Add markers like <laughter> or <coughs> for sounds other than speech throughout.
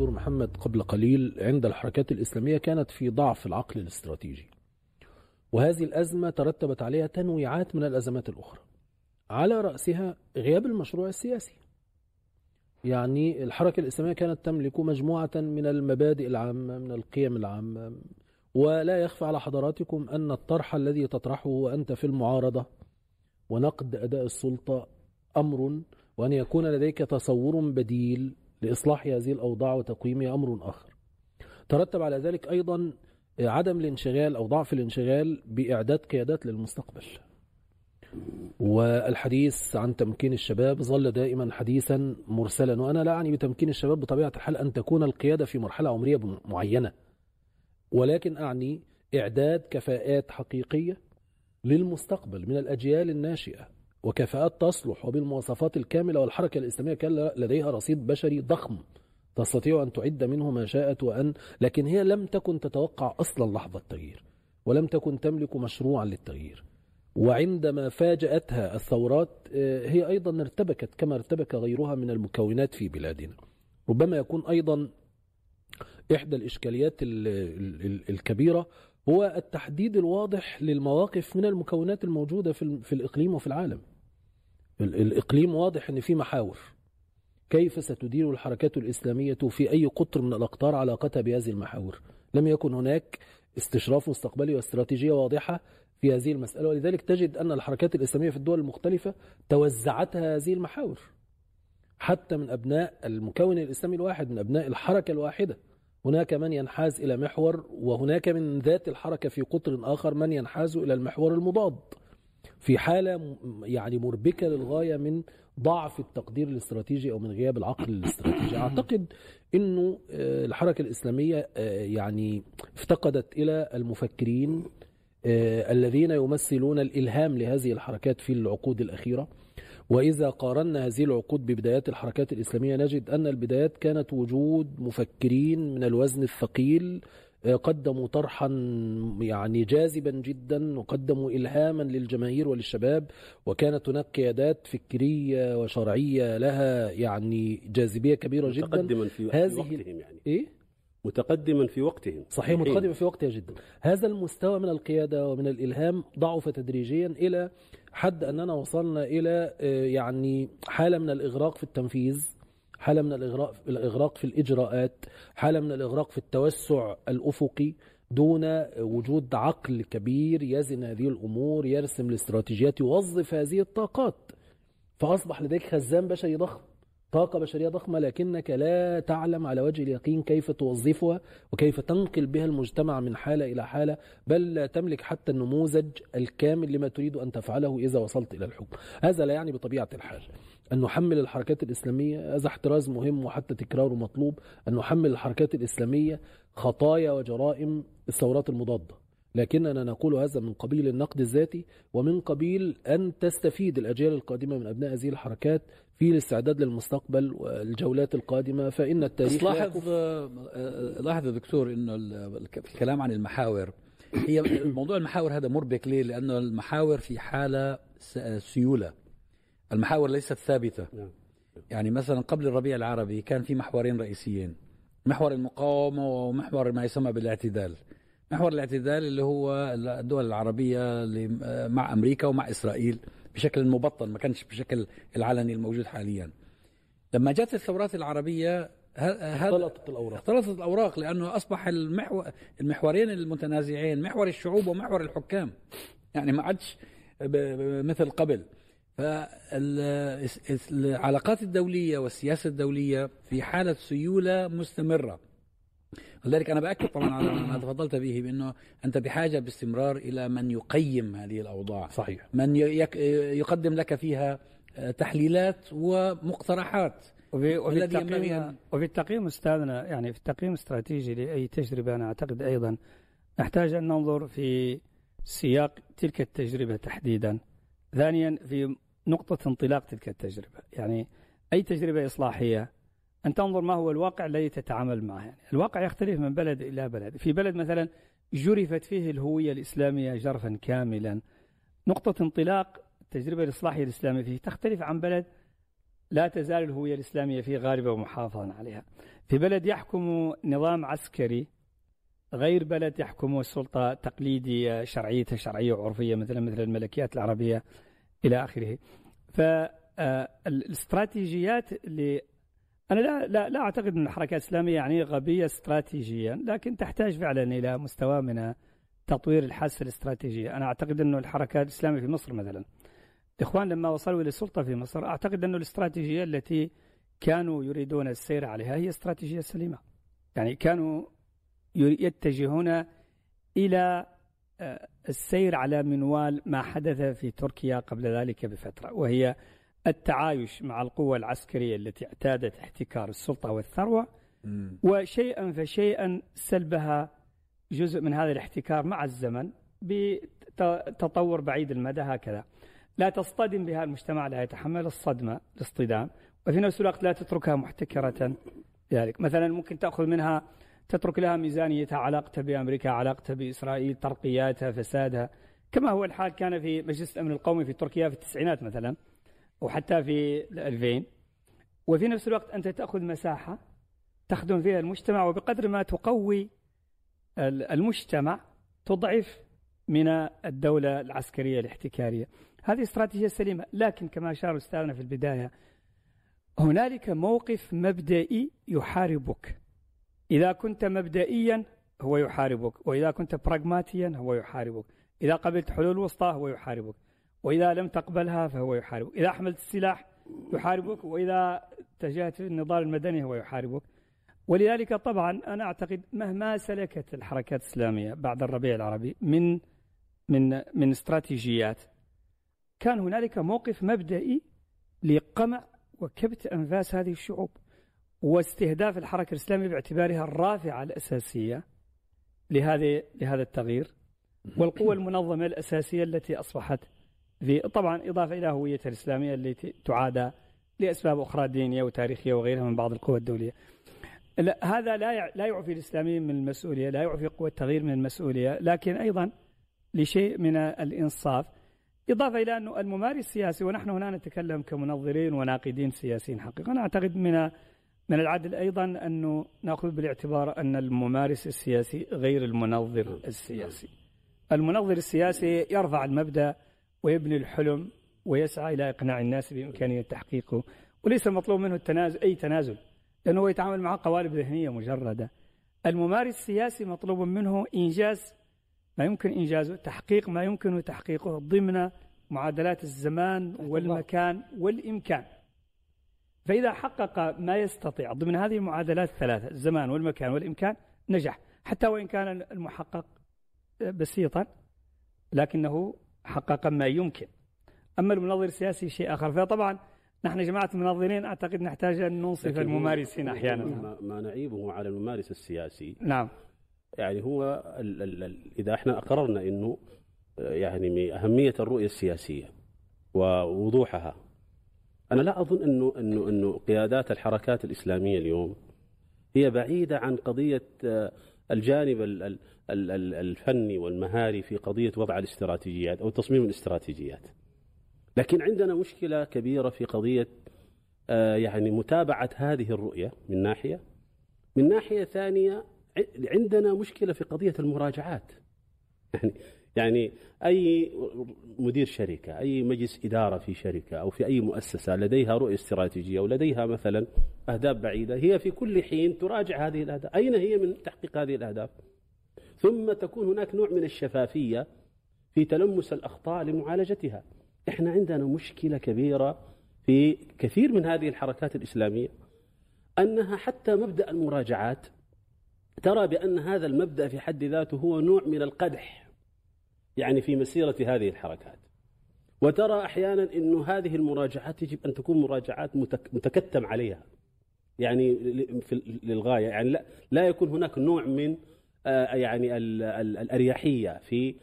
دكتور محمد قبل قليل عند الحركات الإسلامية كانت في ضعف العقل الاستراتيجي. وهذه الأزمة ترتبت عليها تنويعات من الأزمات الأخرى. على رأسها غياب المشروع السياسي. يعني الحركة الإسلامية كانت تملك مجموعة من المبادئ العامة من القيم العامة. ولا يخفى على حضراتكم أن الطرح الذي تطرحه وأنت في المعارضة ونقد أداء السلطة أمر وأن يكون لديك تصور بديل لإصلاح هذه الأوضاع وتقويمها أمر آخر. ترتب على ذلك أيضا عدم الانشغال أو ضعف الانشغال بإعداد قيادات للمستقبل. والحديث عن تمكين الشباب ظل دائما حديثا مرسلا. وأنا لا أعني بتمكين الشباب بطبيعة الحال أن تكون القيادة في مرحلة عمرية معينة. ولكن أعني إعداد كفاءات حقيقية للمستقبل من الأجيال الناشئة. وكفاءات تصلح وبالمواصفات الكاملة والحركة الإسلامية كان لديها رصيد بشري ضخم تستطيع أن تعد منه ما شاءت وأن لكن هي لم تكن تتوقع أصلا لحظة تغيير ولم تكن تملك مشروعا للتغيير. وعندما فاجأتها الثورات هي أيضا ارتبكت كما ارتبك غيرها من المكونات في بلادنا. ربما يكون أيضا إحدى الإشكاليات الكبيرة هو التحديد الواضح للمواقف من المكونات الموجودة في الإقليم وفي العالم. الإقليم واضح أن في محاور. كيف ستدير الحركات الإسلامية في أي قطر من الأقطار علاقتها بهذه المحاور؟ لم يكن هناك استشراف مستقبلي واستراتيجية واضحة في هذه المسألة ولذلك تجد أن الحركات الإسلامية في الدول المختلفة توزعتها هذه المحاور. حتى من أبناء المكون الإسلامي الواحد من أبناء الحركة الواحدة. هناك من ينحاز إلى محور وهناك من ذات الحركة في قطر آخر من ينحاز إلى المحور المضاد. في حالة يعني مربكة للغاية من ضعف التقدير الاستراتيجي أو من غياب العقل الاستراتيجي. <coughs> أعتقد أنه الحركة الإسلامية يعني افتقدت إلى المفكرين الذين يمثلون الإلهام لهذه الحركات في العقود الأخيرة. وإذا قارنا هذه العقود ببدايات الحركات الإسلامية نجد أن البدايات كانت وجود مفكرين من الوزن الثقيل قدموا طرحا يعني جاذبا جدا وقدموا إلهاما للجماهير وللشباب وكانت هناك قيادات فكرية وشرعية لها يعني جاذبية كبيرة جدا. متقدما في هذه وقتهم يعني. إيه؟ متقدما في وقتهم. صحيح متقدمة في وقتها جدا. هذا المستوى من القيادة ومن الإلهام ضعف تدريجيا إلى حد أننا وصلنا إلى يعني حالة من الإغراق في التنفيذ. حالة من الإغراق, في الإجراءات حالة من الإغراق في التوسع الأفقي دون وجود عقل كبير يزن هذه الأمور يرسم الاستراتيجيات يوظف هذه الطاقات. فأصبح لديك خزان بشري ضخم. طاقة بشرية ضخمة لكنك لا تعلم على وجه اليقين كيف توظفها وكيف تنقل بها المجتمع من حالة إلى حالة بل لا تملك حتى النموذج الكامل لما تريد أن تفعله إذا وصلت إلى الحكم. هذا لا يعني بطبيعة الحال. أن نحمل الحركات الإسلامية هذا احتراز مهم وحتى تكراره مطلوب. أن نحمل الحركات الإسلامية خطايا وجرائم الثورات المضادة. لكننا نقول هذا من قبيل النقد الذاتي ومن قبيل أن تستفيد الأجيال القادمة من أبناء هذه الحركات في الاستعداد للمستقبل والجولات القادمة فإن التاريخ لاحظ لاحظ يا دكتور إنه الكلام عن المحاور. هي <coughs> موضوع المحاور هذا مربك ليه؟ لأنه المحاور في حالة سيولة. المحاور ليست ثابتة. يعني مثلا قبل الربيع العربي كان في محورين رئيسيين. محور المقاومة ومحور ما يسمى بالاعتدال. محور الاعتدال اللي هو الدول العربية مع أمريكا ومع إسرائيل بشكل مبطن ما كانش بشكل العلني الموجود حاليا. لما جت الثورات العربية اختلطت الأوراق. اختلطت الأوراق لأنه أصبح المحور المحورين المتنازعين محور الشعوب ومحور الحكام. يعني ما عادش مثل قبل. فالعلاقات الدولية والسياسة الدولية في حالة سيولة مستمرة. لذلك أنا بأكد طبعا على ما تفضلت به بأنه أنت بحاجة باستمرار إلى من يقيم هذه الأوضاع. صحيح. من يقدم لك فيها تحليلات ومقترحات. وفي, وفي التقييم وفي التقييم أستاذنا يعني في التقييم الاستراتيجي لأي تجربة أنا أعتقد أيضا نحتاج أن ننظر في سياق تلك التجربة تحديدا. ثانيا في نقطة انطلاق تلك التجربة. يعني أي تجربة إصلاحية أن تنظر ما هو الواقع الذي تتعامل معه يعني. الواقع يختلف من بلد إلى بلد. في بلد مثلا جرفت فيه الهوية الإسلامية جرفا كاملا. نقطة انطلاق التجربة الإصلاحية الإسلامية فيه تختلف عن بلد لا تزال الهوية الإسلامية فيه غالبة ومحافظا عليها. في بلد يحكم نظام عسكري غير بلد يحكمه سلطة تقليدية شرعية شرعية وعرفية مثلا مثل الملكيات العربية إلى آخره. فالاستراتيجيات اللي أنا لا, لا, لا أعتقد أن الحركة الإسلامية يعني غبية استراتيجيا لكن تحتاج فعلا إلى مستوى من تطوير الحاسة الاستراتيجية أنا أعتقد أن الحركات الإسلامية في مصر مثلا الإخوان لما وصلوا إلى السلطة في مصر أعتقد أن الاستراتيجية التي كانوا يريدون السير عليها هي استراتيجية سليمة. يعني كانوا يتجهون إلى آه، السير على منوال ما حدث في تركيا قبل ذلك بفترة وهي التعايش مع القوة العسكرية التي اعتادت احتكار السلطة والثروة. وشيئا فشيئا سلبها جزء من هذا الاحتكار مع الزمن بتطور بعيد المدى هكذا. لا تصطدم بها المجتمع لا يتحمل الصدمة الاصطدام. وفي نفس الوقت لا تتركها محتكرة ذلك مثلا ممكن تأخذ منها تترك لها ميزانيتها علاقتها بأمريكا علاقتها بإسرائيل ترقياتها فسادها. كما هو الحال كان في مجلس الأمن القومي في تركيا في التسعينات مثلا. وحتى في 2000 وفي نفس الوقت أنت تأخذ مساحة تخدم فيها المجتمع وبقدر ما تقوي المجتمع تضعف من الدولة العسكرية الاحتكارية. هذه استراتيجية سليمة لكن كما أشار أستاذنا في البداية هنالك موقف مبدئي يحاربك. إذا كنت مبدئيا هو يحاربك وإذا كنت براغماتيا هو يحاربك. إذا قبلت حلول وسطى هو يحاربك. وإذا لم تقبلها فهو يحاربك. إذا حملت السلاح يحاربك وإذا اتجهت النضال المدني هو يحاربك. ولذلك طبعا أنا أعتقد مهما سلكت الحركات الإسلامية بعد الربيع العربي من من من استراتيجيات كان هنالك موقف مبدئي لقمع وكبت أنفاس هذه الشعوب واستهداف الحركة الإسلامية باعتبارها الرافعة الأساسية لهذه لهذا التغيير والقوة المنظمة الأساسية التي أصبحت في طبعا إضافة إلى هويتها الإسلامية التي تعادى لأسباب أخرى دينية وتاريخية وغيرها من بعض القوى الدولية. لا هذا لا لا يعفي الإسلاميين من المسؤولية لا يعفي قوة التغيير من المسؤولية لكن أيضا لشيء من الإنصاف. إضافة إلى أنه الممارس السياسي ونحن هنا نتكلم كمنظرين وناقدين سياسيين حقيقة أنا أعتقد من من العدل أيضا أنه نأخذ بالاعتبار أن الممارس السياسي غير المنظر السياسي. المنظر السياسي يرفع المبدأ ويبني الحلم ويسعى إلى إقناع الناس بإمكانية تحقيقه. وليس مطلوب منه التنازل أي تنازل لأنه هو يتعامل مع قوالب ذهنية مجردة. الممارس السياسي مطلوب منه إنجاز ما يمكن إنجازه تحقيق ما يمكن تحقيقه ضمن معادلات الزمان والمكان والإمكان. فإذا حقق ما يستطيع ضمن هذه المعادلات الثلاثة الزمان والمكان والإمكان نجح. حتى وإن كان المحقق بسيطا لكنه حقق ما يمكن. أما المنظر السياسي شيء آخر. فطبعا نحن جماعة المنظرين أعتقد نحتاج أن ننصف الممارسين أحيانا. ما, ما نعيبه على الممارس السياسي. نعم. يعني هو ال ال ال إذا إحنا أقررنا أنه يعني من أهمية الرؤية السياسية ووضوحها أنا لا أظن أنه أنه أنه قيادات الحركات الإسلامية اليوم هي بعيدة عن قضية الجانب الفني والمهاري في قضية وضع الاستراتيجيات أو تصميم الاستراتيجيات. لكن عندنا مشكلة كبيرة في قضية يعني متابعة هذه الرؤية من ناحية. من ناحية ثانية عندنا مشكلة في قضية المراجعات. <laughs> يعني يعني أي مدير شركة أي مجلس إدارة في شركة أو في أي مؤسسة لديها رؤية استراتيجية ولديها مثلا أهداف بعيدة هي في كل حين تراجع هذه الأهداف. أين هي من تحقيق هذه الأهداف؟ ثم تكون هناك نوع من الشفافية في تلمس الأخطاء لمعالجتها. إحنا عندنا مشكلة كبيرة في كثير من هذه الحركات الإسلامية أنها حتى مبدأ المراجعات ترى بأن هذا المبدأ في حد ذاته هو نوع من القدح يعني في مسيرة هذه الحركات. وترى أحيانا أن هذه المراجعات يجب أن تكون مراجعات متكتم عليها. يعني للغاية يعني لا, لا يكون هناك نوع من يعني الأريحية في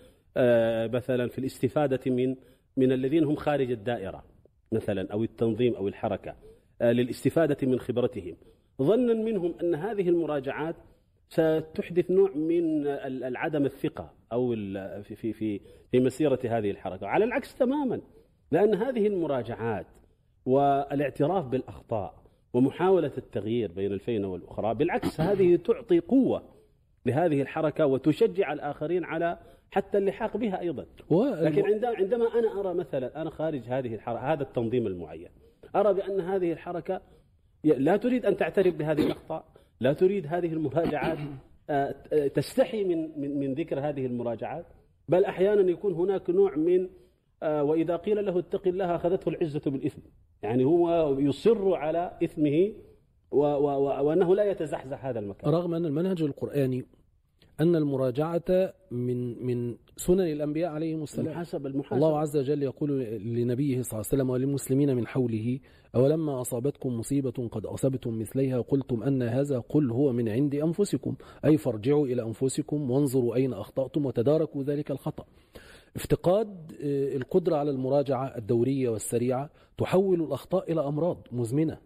مثلا في الاستفادة من من الذين هم خارج الدائرة مثلا أو التنظيم أو الحركة للاستفادة من خبرتهم. ظنا منهم أن هذه المراجعات ستحدث نوع من العدم الثقة أو في في في في مسيرة هذه الحركة. على العكس تماما لأن هذه المراجعات والإعتراف بالأخطاء ومحاولة التغيير بين الفينه والأخرى بالعكس <coughs> هذه تعطي قوة لهذه الحركة وتشجع الآخرين على حتى اللحاق بها أيضا. لكن عندما عندما أنا أرى مثلا أنا خارج هذه الحركه هذا التنظيم المعين أرى بأن هذه الحركة لا تريد أن تعترف بهذه الأخطاء. لا تريد هذه المراجعات آه، تستحي من من من ذكر هذه المراجعات؟ بل أحيانا يكون هناك نوع من آه، وإذا قيل له اتق الله أخذته العزة بالإثم. يعني هو يصر على إثمه وأنه لا يتزحزح هذا المكان. رغم أن المنهج القرآني أن المراجعة من من سنن الأنبياء عليهم السلام. المحاسبة المحاسبة. الله عز وجل يقول لنبيه صلى الله عليه وسلم وللمسلمين من حوله أولما أصابتكم مصيبة قد أصبتم مثليها قلتم أن هذا قل هو من عند أنفسكم. أي فارجعوا إلى أنفسكم وانظروا أين أخطأتم وتداركوا ذلك الخطأ. افتقاد آه، القدرة على المراجعة الدورية والسريعة تحول الأخطاء إلى أمراض مزمنة.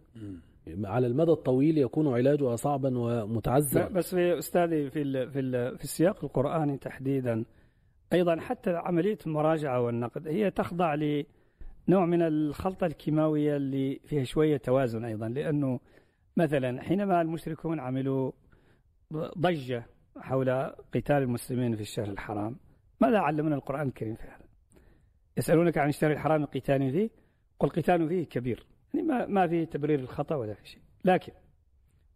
على المدى الطويل يكون علاجها صعبا ومتعذرا بس في أستاذي في ال في ال في السياق القرآني تحديدا أيضا حتى عملية المراجعة والنقد هي تخضع لنوع من الخلطة الكيماوية اللي فيها شوية توازن أيضا لأنه مثلا حينما المشركون عملوا ضجة حول قتال المسلمين في الشهر الحرام ماذا علمنا القرآن الكريم في هذا؟ يسألونك عن الشهر الحرام قتال فيه؟ قل قتال فيه كبير. يعني ما ما في تبرير الخطا ولا في شيء. لكن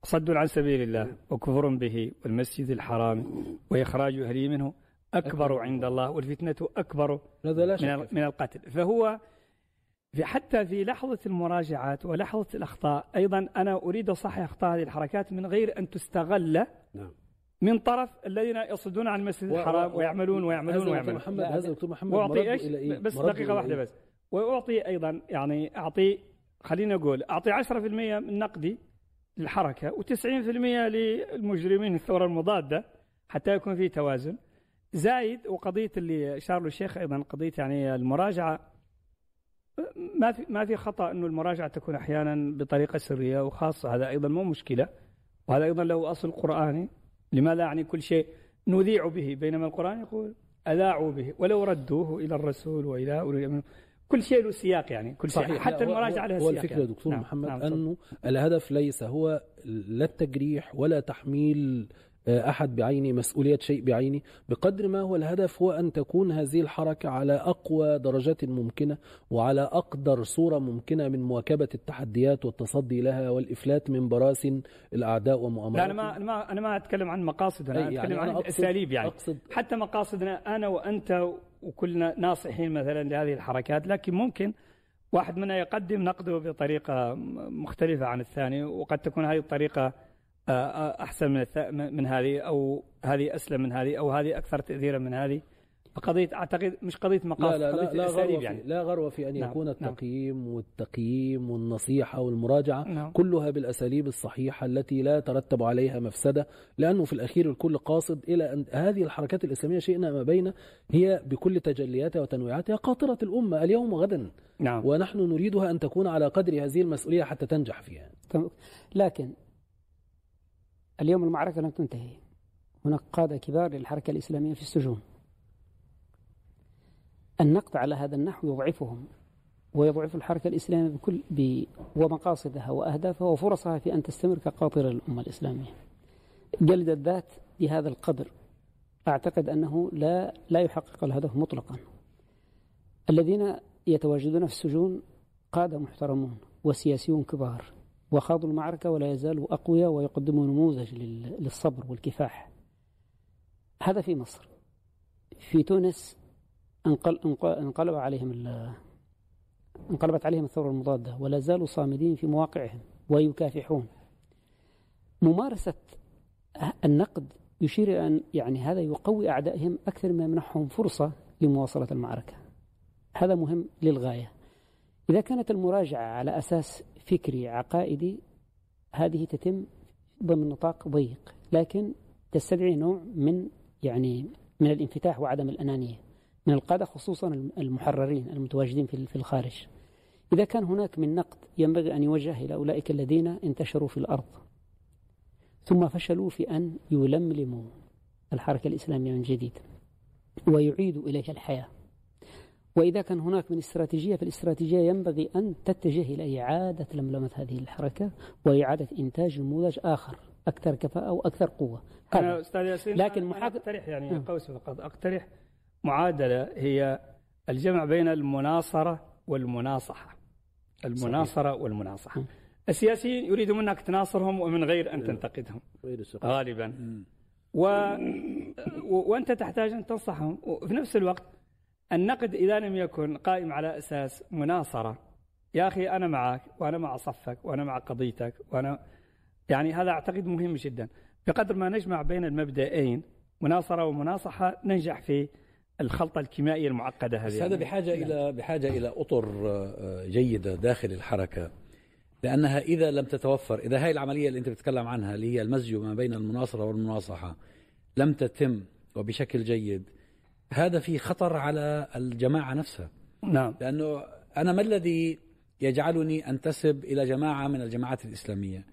صد عن سبيل الله وكفر به والمسجد الحرام وإخراج أهله منه أكبر عند الله والفتنة أكبر من من القتل. فهو في حتى في لحظة المراجعات ولحظة الأخطاء أيضا أنا أريد أصحح أخطاء هذه الحركات من غير أن تستغل نعم. من طرف الذين يصدون عن المسجد الحرام ويعملون ويعملون ويعملون. محمد هذا دكتور محمد وأعطي إيش؟ بس دقيقة واحدة بس. وأعطي أيضا يعني أعطي خليني أقول أعطي 10% من نقدي للحركة و90% للمجرمين الثورة المضادة حتى يكون في توازن. زايد وقضية اللي أشار له الشيخ أيضا قضية يعني المراجعة ما في ما في خطأ أنه المراجعة تكون أحيانا بطريقة سرية وخاصة هذا أيضا مو مشكلة. وهذا أيضا له أصل قرآني. لماذا يعني كل شيء نذيع به؟ بينما القرآن يقول أذاعوا به ولو ردوه إلى الرسول وإلى أولي كل شيء له سياق يعني كل شيء صحيح حتى المراجعة لها سياق هو الفكرة يعني. دكتور نعم. محمد نعم. أنه الهدف ليس هو لا التجريح ولا تحميل آه، أحد بعينه مسؤولية شيء بعينه بقدر ما هو الهدف هو أن تكون هذه الحركة على أقوى درجات ممكنة وعلى أقدر صورة ممكنة من مواكبة التحديات والتصدي لها والإفلات من براسن الأعداء ومؤامراتهم لا أنا ما أنا ما أنا ما أتكلم عن مقاصد أنا يعني أتكلم عن اساليب يعني أقصد حتى مقاصدنا أنا وأنت وكلنا ناصحين مثلا لهذه الحركات لكن ممكن واحد منا يقدم نقده بطريقة مختلفة عن الثاني وقد تكون هذه الطريقة آه، آه، أحسن من من هذه أو هذه أسلم من هذه أو هذه أكثر تأثيرا من هذه. فقضية أعتقد مش قضية مقاصد لا لا لا, لا غرو يعني. لا غرو في أن نعم يكون نعم. التقييم نعم والتقييم والنصيحة والمراجعة نعم. كلها بالأساليب الصحيحة التي لا ترتب عليها مفسدة لأنه في الأخير الكل قاصد إلى أن هذه الحركات الإسلامية شئنا ما بين هي بكل تجلياتها وتنويعاتها قاطرة الأمة اليوم وغدا نعم. ونحن نريدها أن تكون على قدر هذه المسؤولية حتى تنجح فيها. لكن اليوم المعركة لم تنتهي. هناك قادة كبار للحركة الإسلامية في السجون. النقد على هذا النحو يضعفهم ويضعف الحركة الإسلامية بكل ب ومقاصدها وأهدافها وفرصها في أن تستمر كقاطرة للأمة الإسلامية. جلد الذات بهذا القدر أعتقد أنه لا لا يحقق الهدف مطلقا. الذين يتواجدون في السجون قادة محترمون وسياسيون كبار وخاضوا المعركة ولا يزالوا أقوياء ويقدموا نموذج للصبر والكفاح. هذا في مصر. في تونس انقلب عليهم انقلبت عليهم الثورة المضادة ولا زالوا صامدين في مواقعهم ويكافحون. ممارسة النقد يشير إلى أن يعني هذا يقوي أعدائهم أكثر ما يمنحهم فرصة لمواصلة المعركة. هذا مهم للغاية. إذا كانت المراجعة على أساس فكري عقائدي هذه تتم ضمن نطاق ضيق لكن تستدعي نوع من يعني من الانفتاح وعدم الأنانية. من القادة خصوصا المحررين المتواجدين في الخارج. إذا كان هناك من نقد ينبغي أن يوجه إلى أولئك الذين انتشروا في الأرض ثم فشلوا في أن يلملموا الحركة الإسلامية من جديد ويعيدوا إليها الحياة. وإذا كان هناك من استراتيجية فالاستراتيجية ينبغي أن تتجه إلى إعادة لملمة هذه الحركة وإعادة إنتاج نموذج آخر أكثر كفاءة وأكثر قوة. أنا أستاذ ياسين لكن أنا محاك- أقترح يعني. قوس فقط أقترح معادلة هي الجمع بين المناصرة والمناصحة. المناصرة والمناصحة. م. السياسيين يريدوا منك تناصرهم ومن غير أن تنتقدهم. غير السقوط. غالبا. و... و... وأنت تحتاج أن تنصحهم. وفي نفس الوقت النقد إذا لم يكن قائم على أساس مناصرة يا أخي أنا معك وأنا مع صفك وأنا مع قضيتك وأنا يعني هذا أعتقد مهم جدا. بقدر ما نجمع بين المبدئين مناصرة ومناصحة ننجح في الخلطة الكيميائية المعقدة هذه. هذا بحاجة إلى بحاجة إلى أطر آه، جيدة داخل الحركة لأنها إذا لم تتوفر إذا هاي العملية اللي أنت بتتكلم عنها اللي هي المزج ما بين المناصرة والمناصحة لم تتم وبشكل جيد هذا في خطر على الجماعة نفسها. نعم. لأنه أنا ما الذي يجعلني أنتسب إلى جماعة من الجماعات الإسلامية؟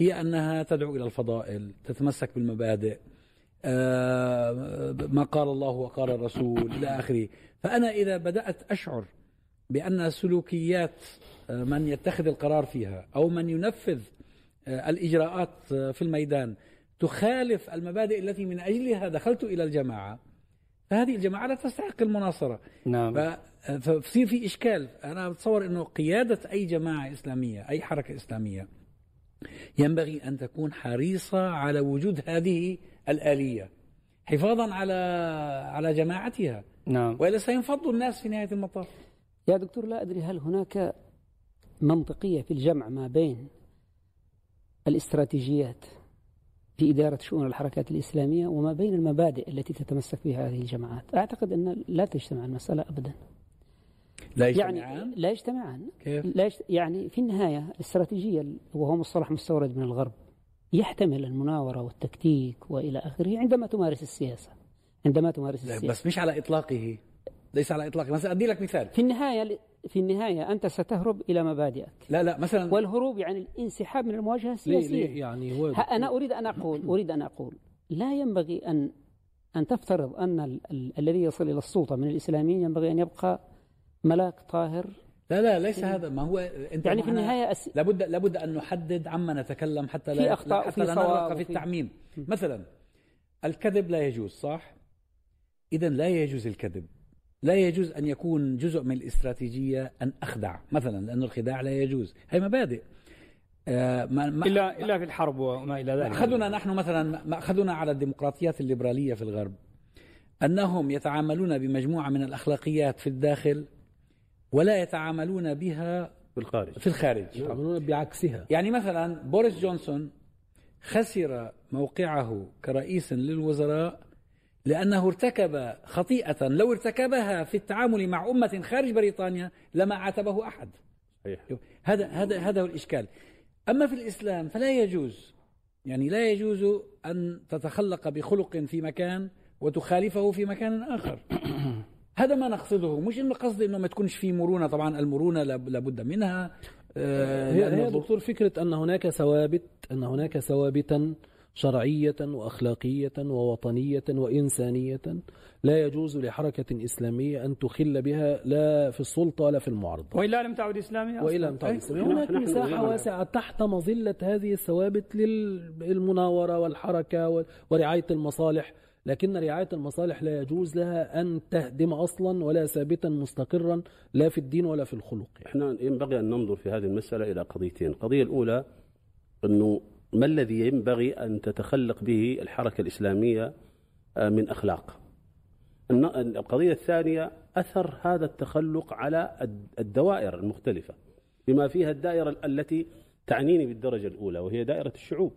هي أنها تدعو إلى الفضائل تتمسك بالمبادئ ما قال الله وقال الرسول إلى آخره. فأنا إذا بدأت أشعر بأن سلوكيات آه، من يتخذ القرار فيها أو من ينفذ آه، الإجراءات آه، في الميدان تخالف المبادئ التي من أجلها دخلت إلى الجماعة فهذه الجماعة لا تستحق المناصرة. نعم. ف- فبصير في إشكال. أنا بتصور إنه قيادة أي جماعة إسلامية أي حركة إسلامية ينبغي أن تكون حريصة على وجود هذه الآلية حفاظا على على جماعتها. نعم. والا سينفض الناس في نهاية المطاف. يا دكتور لا أدري هل هناك منطقية في الجمع ما بين الاستراتيجيات في إدارة شؤون الحركات الإسلامية وما بين المبادئ التي تتمسك بها هذه الجماعات؟ أعتقد أن لا تجتمع المسألة أبدا. لا يعني يجتمعان لا يجتمعان. كيف؟ لا يجت... يعني في النهاية الاستراتيجية وهو مصطلح مستورد من الغرب. يحتمل المناورة والتكتيك وإلى آخره عندما تمارس السياسة. عندما تمارس السياسة. بس مش على إطلاقه. ليس على إطلاقه. مثلا أدي لك مثال. في النهاية في النهاية أنت ستهرب إلى مبادئك. لا لا مثلا والهروب يعني الانسحاب من المواجهة ليه السياسية. ليه يعني هو أنا أريد أن أقول أريد أن أقول لا ينبغي أن أن تفترض أن ال... ال... الذي يصل إلى السلطة من الإسلاميين ينبغي أن يبقى ملاك طاهر لا لا ليس هذا. ما هو أنت يعني في النهاية أس... لابد لابد أن نحدد عما نتكلم حتى لا في أخطاء حتى وفي لا صواب نغرق في وفي- التعميم مثلا الكذب لا يجوز صح؟ اذا لا يجوز الكذب. لا يجوز أن يكون جزء من الاستراتيجية أن أخدع. مثلا لأنه الخداع لا يجوز. هي مبادئ. آه، ما ما إلا إلا في الحرب وما إلى ذلك. مأخذنا نحن مثلا مأخذنا على الديمقراطيات الليبرالية في الغرب. أنهم يتعاملون بمجموعة من الأخلاقيات في الداخل. ولا يتعاملون بها في الخارج. في الخارج. يعملون بعكسها. يعني مثلا بوريس جونسون خسر موقعه كرئيس للوزراء لأنه ارتكب خطيئة. لو ارتكبها في التعامل مع أمة خارج بريطانيا لما عاتبه أحد. صحيح. هذا هذا هذا هو الإشكال. أما في الإسلام فلا يجوز يعني لا يجوز أن تتخلق بخلق في مكان وتخالفه في مكان آخر. <coughs> هذا ما نقصده مش انه قصدي إنه ما تكونش في مرونة طبعا المرونة لاب- لابد منها آه، هي هي دكتور فكرة أن هناك ثوابت أن هناك ثوابتا شرعية وأخلاقية ووطنية وإنسانية لا يجوز لحركة إسلامية أن تخل بها لا في السلطة ولا في المعارضة وإلا لم تعد إسلامية. أن تعود أي. الإسلامية. نحن- هناك نريد- واسعة تحت مظلة هذه الثوابت للمناورة والحركة و- ورعاية المصالح لكن رعاية المصالح لا يجوز لها أن تهدم أصلا ولا ثابتا مستقرا لا في الدين ولا في الخلق يعني. إحنا ينبغي أن ننظر في هذه المسألة إلى قضيتين، القضية الأولى أنه ما الذي ينبغي أن تتخلق به الحركة الإسلامية آه، من أخلاق. الن- القضية الثانية أثر هذا التخلق على الد- الدوائر المختلفة بما فيها الدائرة التي تعنيني بالدرجة الأولى وهي دائرة الشعوب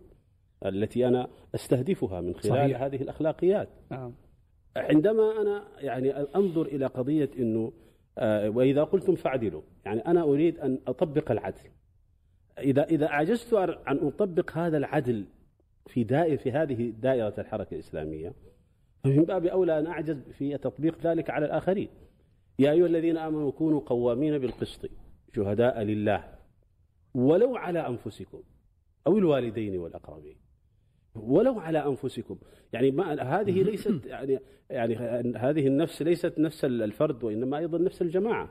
التي أنا أستهدفها من خلال صحيح. هذه الأخلاقيات. نعم عندما أنا يعني أنظر إلى قضية إنه آه، وإذا قلتم فاعدلوا، يعني أنا أريد أن أطبق العدل. إذا إذا أعجزت عن أطبق هذا العدل في دائر في هذه دائرة الحركة الإسلامية فمن باب أولى أن أعجز في تطبيق ذلك على الآخرين. يا أيها الذين آمنوا كونوا قوامين بالقسط شهداء لله ولو على أنفسكم أو الوالدين والأقربين. ولو على أنفسكم. يعني ما هذه ليست يعني يعني هذه النفس ليست نفس الفرد وإنما أيضا نفس الجماعة.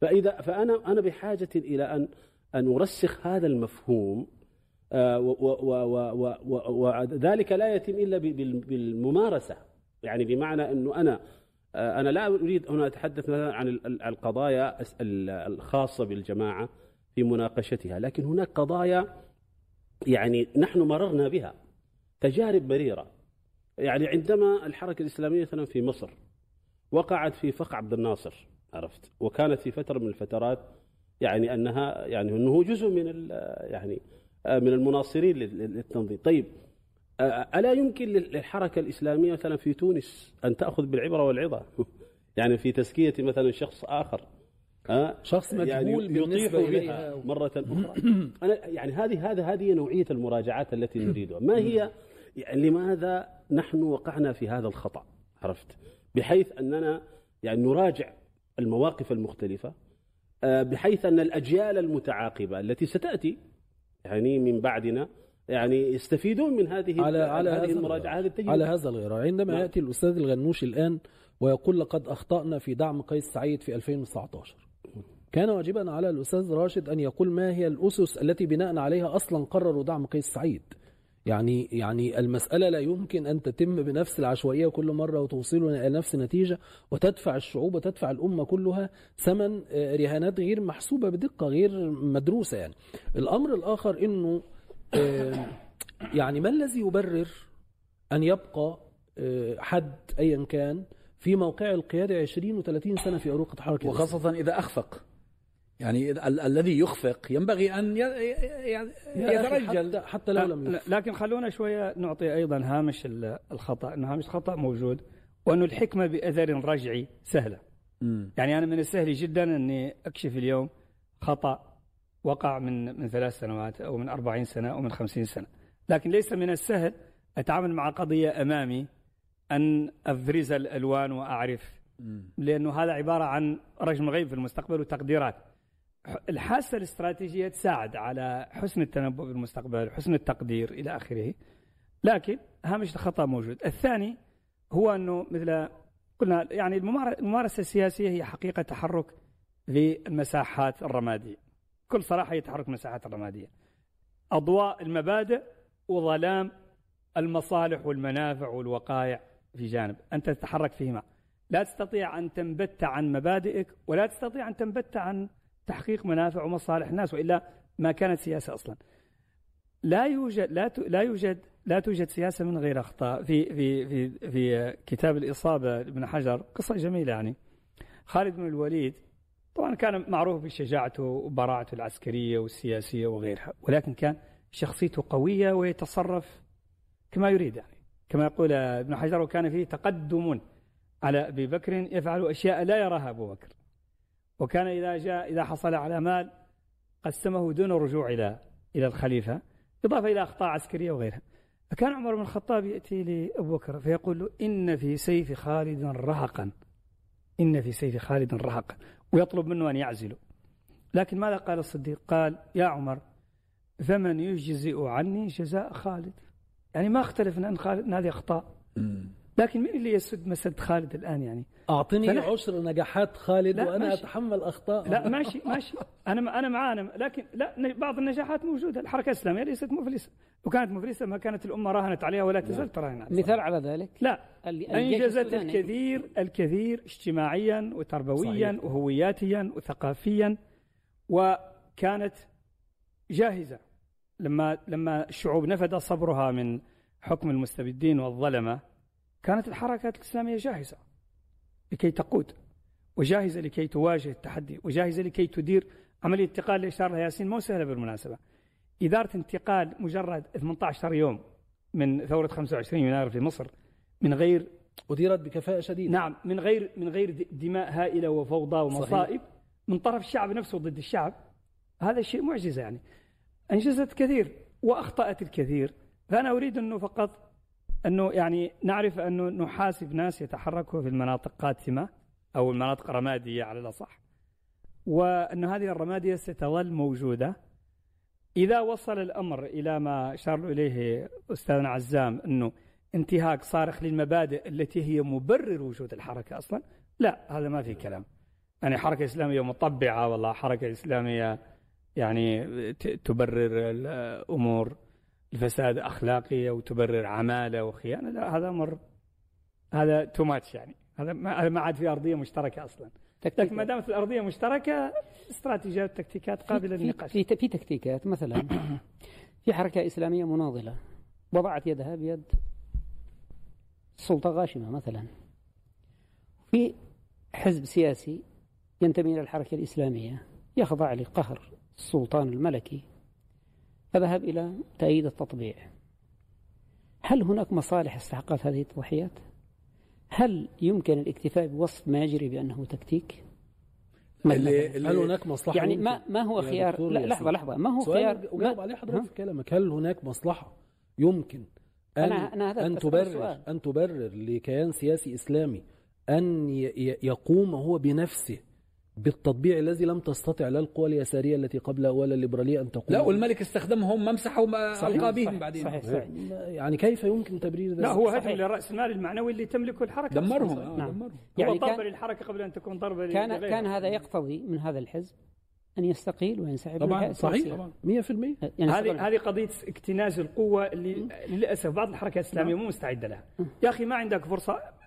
فاذا فانا أنا بحاجة إلى ان أن أرسخ هذا المفهوم آه، وذلك لا يتم إلا بالممارسة. يعني بمعنى أنه أنا آه، أنا لا أريد هنا أتحدث مثلا عن القضايا الخاصة بالجماعة في مناقشتها لكن هناك قضايا يعني نحن مررنا بها. تجارب مريرة. يعني عندما الحركة الإسلامية مثلا في مصر وقعت في فخ عبد الناصر عرفت؟ وكانت في فترة من الفترات يعني أنها يعني أنه جزء من يعني من المناصرين للتنظيم. طيب ألا يمكن للحركة الإسلامية مثلا في تونس أن تأخذ بالعبرة والعظة؟ <laughs> يعني في تزكية مثلا شخص أه؟ شخص مجهول يعني يطيح بها مرة أخرى. أنا يعني هذه هذا هذه نوعية المراجعات التي نريدها. ما هي يعني لماذا نحن وقعنا في هذا الخطأ؟ عرفت؟ بحيث أننا يعني نراجع المواقف المختلفة آه، بحيث أن الأجيال المتعاقبة التي ستأتي يعني من بعدنا يعني يستفيدون من هذه على على هذه المراجعة هذه التجربة. على هذا الغرار. عندما نعم. يأتي الأستاذ الغنوشي الآن ويقول لقد أخطأنا في دعم قيس سعيد في 2019 كان واجبا على الأستاذ راشد أن يقول ما هي الأسس التي بناء عليها أصلا قرروا دعم قيس سعيد؟ يعني يعني المسألة لا يمكن أن تتم بنفس العشوائية كل مرة وتوصلنا إلى نفس النتيجة وتدفع الشعوب وتدفع الأمة كلها ثمن آه، رهانات غير محسوبة بدقة غير مدروسة يعني. الأمر الآخر أنه آه، يعني ما الذي يبرر أن يبقى آه، حد أيا كان في موقع القيادة 20 و30 سنة في أروقة حركة؟ وخاصة إذا أخفق. يعني ال الذي يخفق ينبغي أن يترجل حتى, حتى لو لم يخفق. لكن خلونا شوية نعطي أيضا هامش الخطأ. أنه هامش الخطأ موجود وأنه الحكمة بأثر رجعي سهلة. م. يعني أنا من السهل جدا أني أكشف اليوم خطأ وقع من من ثلاث سنوات أو من أربعين سنة أو من خمسين سنة. لكن ليس من السهل أتعامل مع قضية أمامي أن أفرز الألوان وأعرف. لأنه هذا عبارة عن رجم غيب في المستقبل وتقديرات. الحاسة الاستراتيجية تساعد على حسن التنبؤ بالمستقبل حسن التقدير إلى آخره. لكن هامش الخطأ موجود. الثاني هو أنه مثل قلنا يعني الممارسة السياسية هي حقيقة تحرك للمساحات الرمادية. كل صراحة هي تحرك المساحات الرمادية. أضواء المبادئ وظلام المصالح والمنافع والوقائع في جانب. أنت تتحرك فيهما. لا تستطيع أن تنبت عن مبادئك ولا تستطيع أن تنبت عن تحقيق منافع ومصالح الناس وإلا ما كانت سياسة أصلا. لا يوجد لا لا يوجد لا توجد سياسة من غير أخطاء في في في في كتاب الإصابة لابن حجر قصة جميلة يعني. خالد بن الوليد طبعا كان معروف بشجاعته وبراعته العسكرية والسياسية وغيرها ولكن كان شخصيته قوية ويتصرف كما يريد يعني كما يقول ابن حجر وكان فيه تقدم على أبي بكر يفعل أشياء لا يراها أبو بكر وكان إذا جاء إذا حصل على مال قسمه دون الرجوع إلى إلى الخليفة إضافة إلى أخطاء عسكرية وغيرها. فكان عمر بن الخطاب يأتي لأبو بكر فيقول له إن في سيف خالد رهقا. إن في سيف خالد رهقا. ويطلب منه أن يعزله. لكن ماذا قال الصديق؟ قال يا عمر فمن يجزئ عني جزاء خالد. يعني ما اختلفنا أن خالد هذه أخطاء لكن من اللي يسد مسد خالد الآن يعني؟ أعطني فنح... عشر نجاحات خالد وأنا ماشي. أتحمل أخطاء لا ماشي ماشي. أنا أنا معاه أنا لكن لا بعض النجاحات موجودة. الحركة الإسلامية ليست مفلسة. وكانت مفلسة ما كانت الأمة راهنت عليها ولا تزال تراهن مثال على ذلك لا. أنجزت الكثير الكثير اجتماعيا وتربويا صحيح. وهوياتيا وثقافيا وكانت جاهزة. لما لما الشعوب نفد صبرها من حكم المستبدين والظلمة كانت الحركات الإسلامية جاهزة لكي تقود وجاهزة لكي تواجه التحدي وجاهزة لكي تدير عملية انتقال لها ياسين. مو سهلة بالمناسبة. إدارة انتقال مجرد 18 يوم من ثورة 25 يناير في مصر من غير أديرت بكفاءة شديدة. نعم من غير من غير دماء هائلة وفوضى ومصائب صحيح. من طرف الشعب نفسه ضد الشعب. هذا شيء معجزة يعني. أنجزت كثير وأخطأت الكثير. فأنا أريد أنه فقط أنه يعني نعرف أنه نحاسب ناس يتحركوا في المناطق قاتمة أو المناطق رمادية على الأصح وأن هذه الرمادية ستظل موجودة. إذا وصل الأمر إلى ما أشار إليه أستاذنا عزام أنه انتهاك صارخ للمبادئ التي هي مبرر وجود الحركة أصلا لا هذا ما في كلام. يعني حركة إسلامية مطبعة والله حركة إسلامية يعني تبرر الأمور. الفساد أخلاقية وتبرر عمالة وخيانة. لا هذا أمر هذا تو ماتش يعني. هذا ما ما عاد في أرضية مشتركة أصلا. لكن ما دامت الأرضية مشتركة استراتيجيات تكتيكات قابلة للنقاش. في, في تكتيكات. مثلا <coughs> في حركة إسلامية مناضلة. وضعت يدها بيد سلطة غاشمة مثلا. في حزب سياسي ينتمي إلى الحركة الإسلامية. يخضع لقهر السلطان الملكي. فذهب إلى تأييد التطبيع. هل هناك مصالح استحقت هذه التضحيات؟ هل يمكن الاكتفاء بوصف ما يجري بأنه تكتيك؟ هل هناك مصلحة يعني ما ما هو خيار لا لحظة لحظة. ما هو خيار وجاوب عليه حضرتك في كلامك. هل هناك مصلحة يمكن أن أنا أن تبرر أن تبرر لكيان سياسي إسلامي أن يقوم هو بنفسه بالتطبيع الذي لم تستطع لا القوى اليسارية التي قبلها ولا الليبرالية أن تقوم. لا والملك استخدمهم ممسحوا القابهم بعدين. صحيح. صحيح. يعني كيف يمكن تبرير ذلك؟ لا هو هدم لراس المال المعنوي اللي تملكه الحركة. دمرهم. آه. نعم. دمرهم. يعني ضربه كان للحركة قبل أن تكون ضربة كان كان هذا يقتضي من هذا الحزب أن يستقيل وينسحب طبعا صحيح. طبعا. 100% يعني هذه هذه قضية اكتناز القوة اللي للأسف بعض الحركات الإسلامية مو مستعدة لها. يا أخي ما عندك فرصة.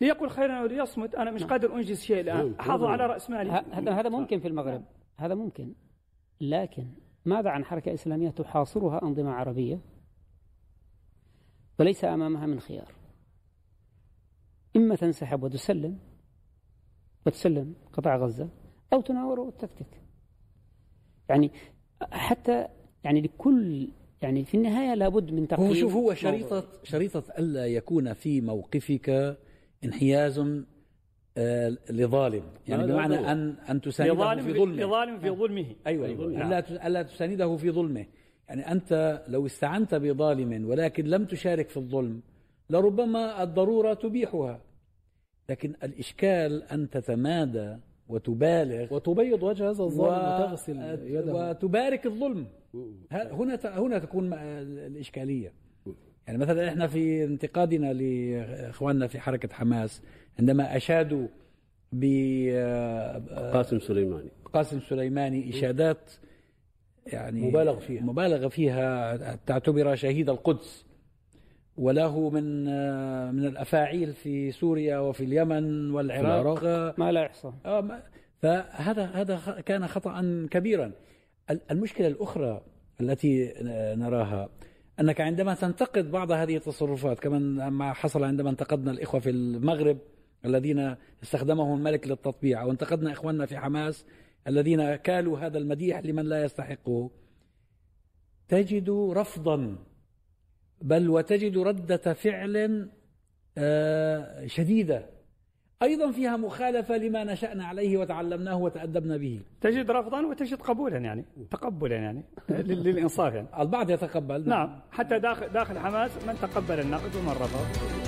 ليقول خيرا وليصمت. أنا مش قادر أنجز شيء الآن. احافظ على رأس مالي. هذا هذا ممكن في المغرب. هذا ممكن. لكن ماذا عن حركة إسلامية تحاصرها أنظمة عربية؟ وليس أمامها من خيار. إما تنسحب وتسلم وتسلم قطاع غزة أو تناور وتكتك يعني حتى يعني لكل يعني في النهاية لابد من تقييم هو شوف هو شريطه شريطة ألا يكون في موقفك انحياز لظالم. يعني بمعنى ان أن تسانده في ظلمه. لظالم في ظلمه. أيوه. أيوه. الا الا تسانده في ظلمه. يعني أنت لو استعنت بظالم ولكن لم تشارك في الظلم لربما الضرورة تبيحها. لكن الإشكال أن تتمادى وتبالغ وتبيض وجه هذا الظالم وتغسل يده. وتبارك الظلم. هنا هنا تكون الإشكالية. يعني مثلا إحنا في انتقادنا لإخواننا في حركة حماس عندما أشادوا ب قاسم سليماني. قاسم سليماني إشادات يعني مبالغ فيها. مبالغ فيها تعتبر شهيد القدس وله من من الأفاعيل في سوريا وفي اليمن والعراق. ما لا يحصى فهذا هذا كان خطأ كبيرا. المشكلة الأخرى التي نراها أنك عندما تنتقد بعض هذه التصرفات كما ما حصل عندما انتقدنا الإخوة في المغرب الذين استخدمهم الملك للتطبيع وانتقدنا إخواننا في حماس الذين كالوا هذا المديح لمن لا يستحقه تجد رفضا بل وتجد ردة فعل شديدة. أيضا فيها مخالفة لما نشأنا عليه وتعلمناه وتأدبنا به. تجد رفضا وتجد قبولا يعني تقبلا يعني للإنصاف يعني. البعض يتقبل. نعم. حتى داخل داخل حماس من تقبل النقد ومن رفض.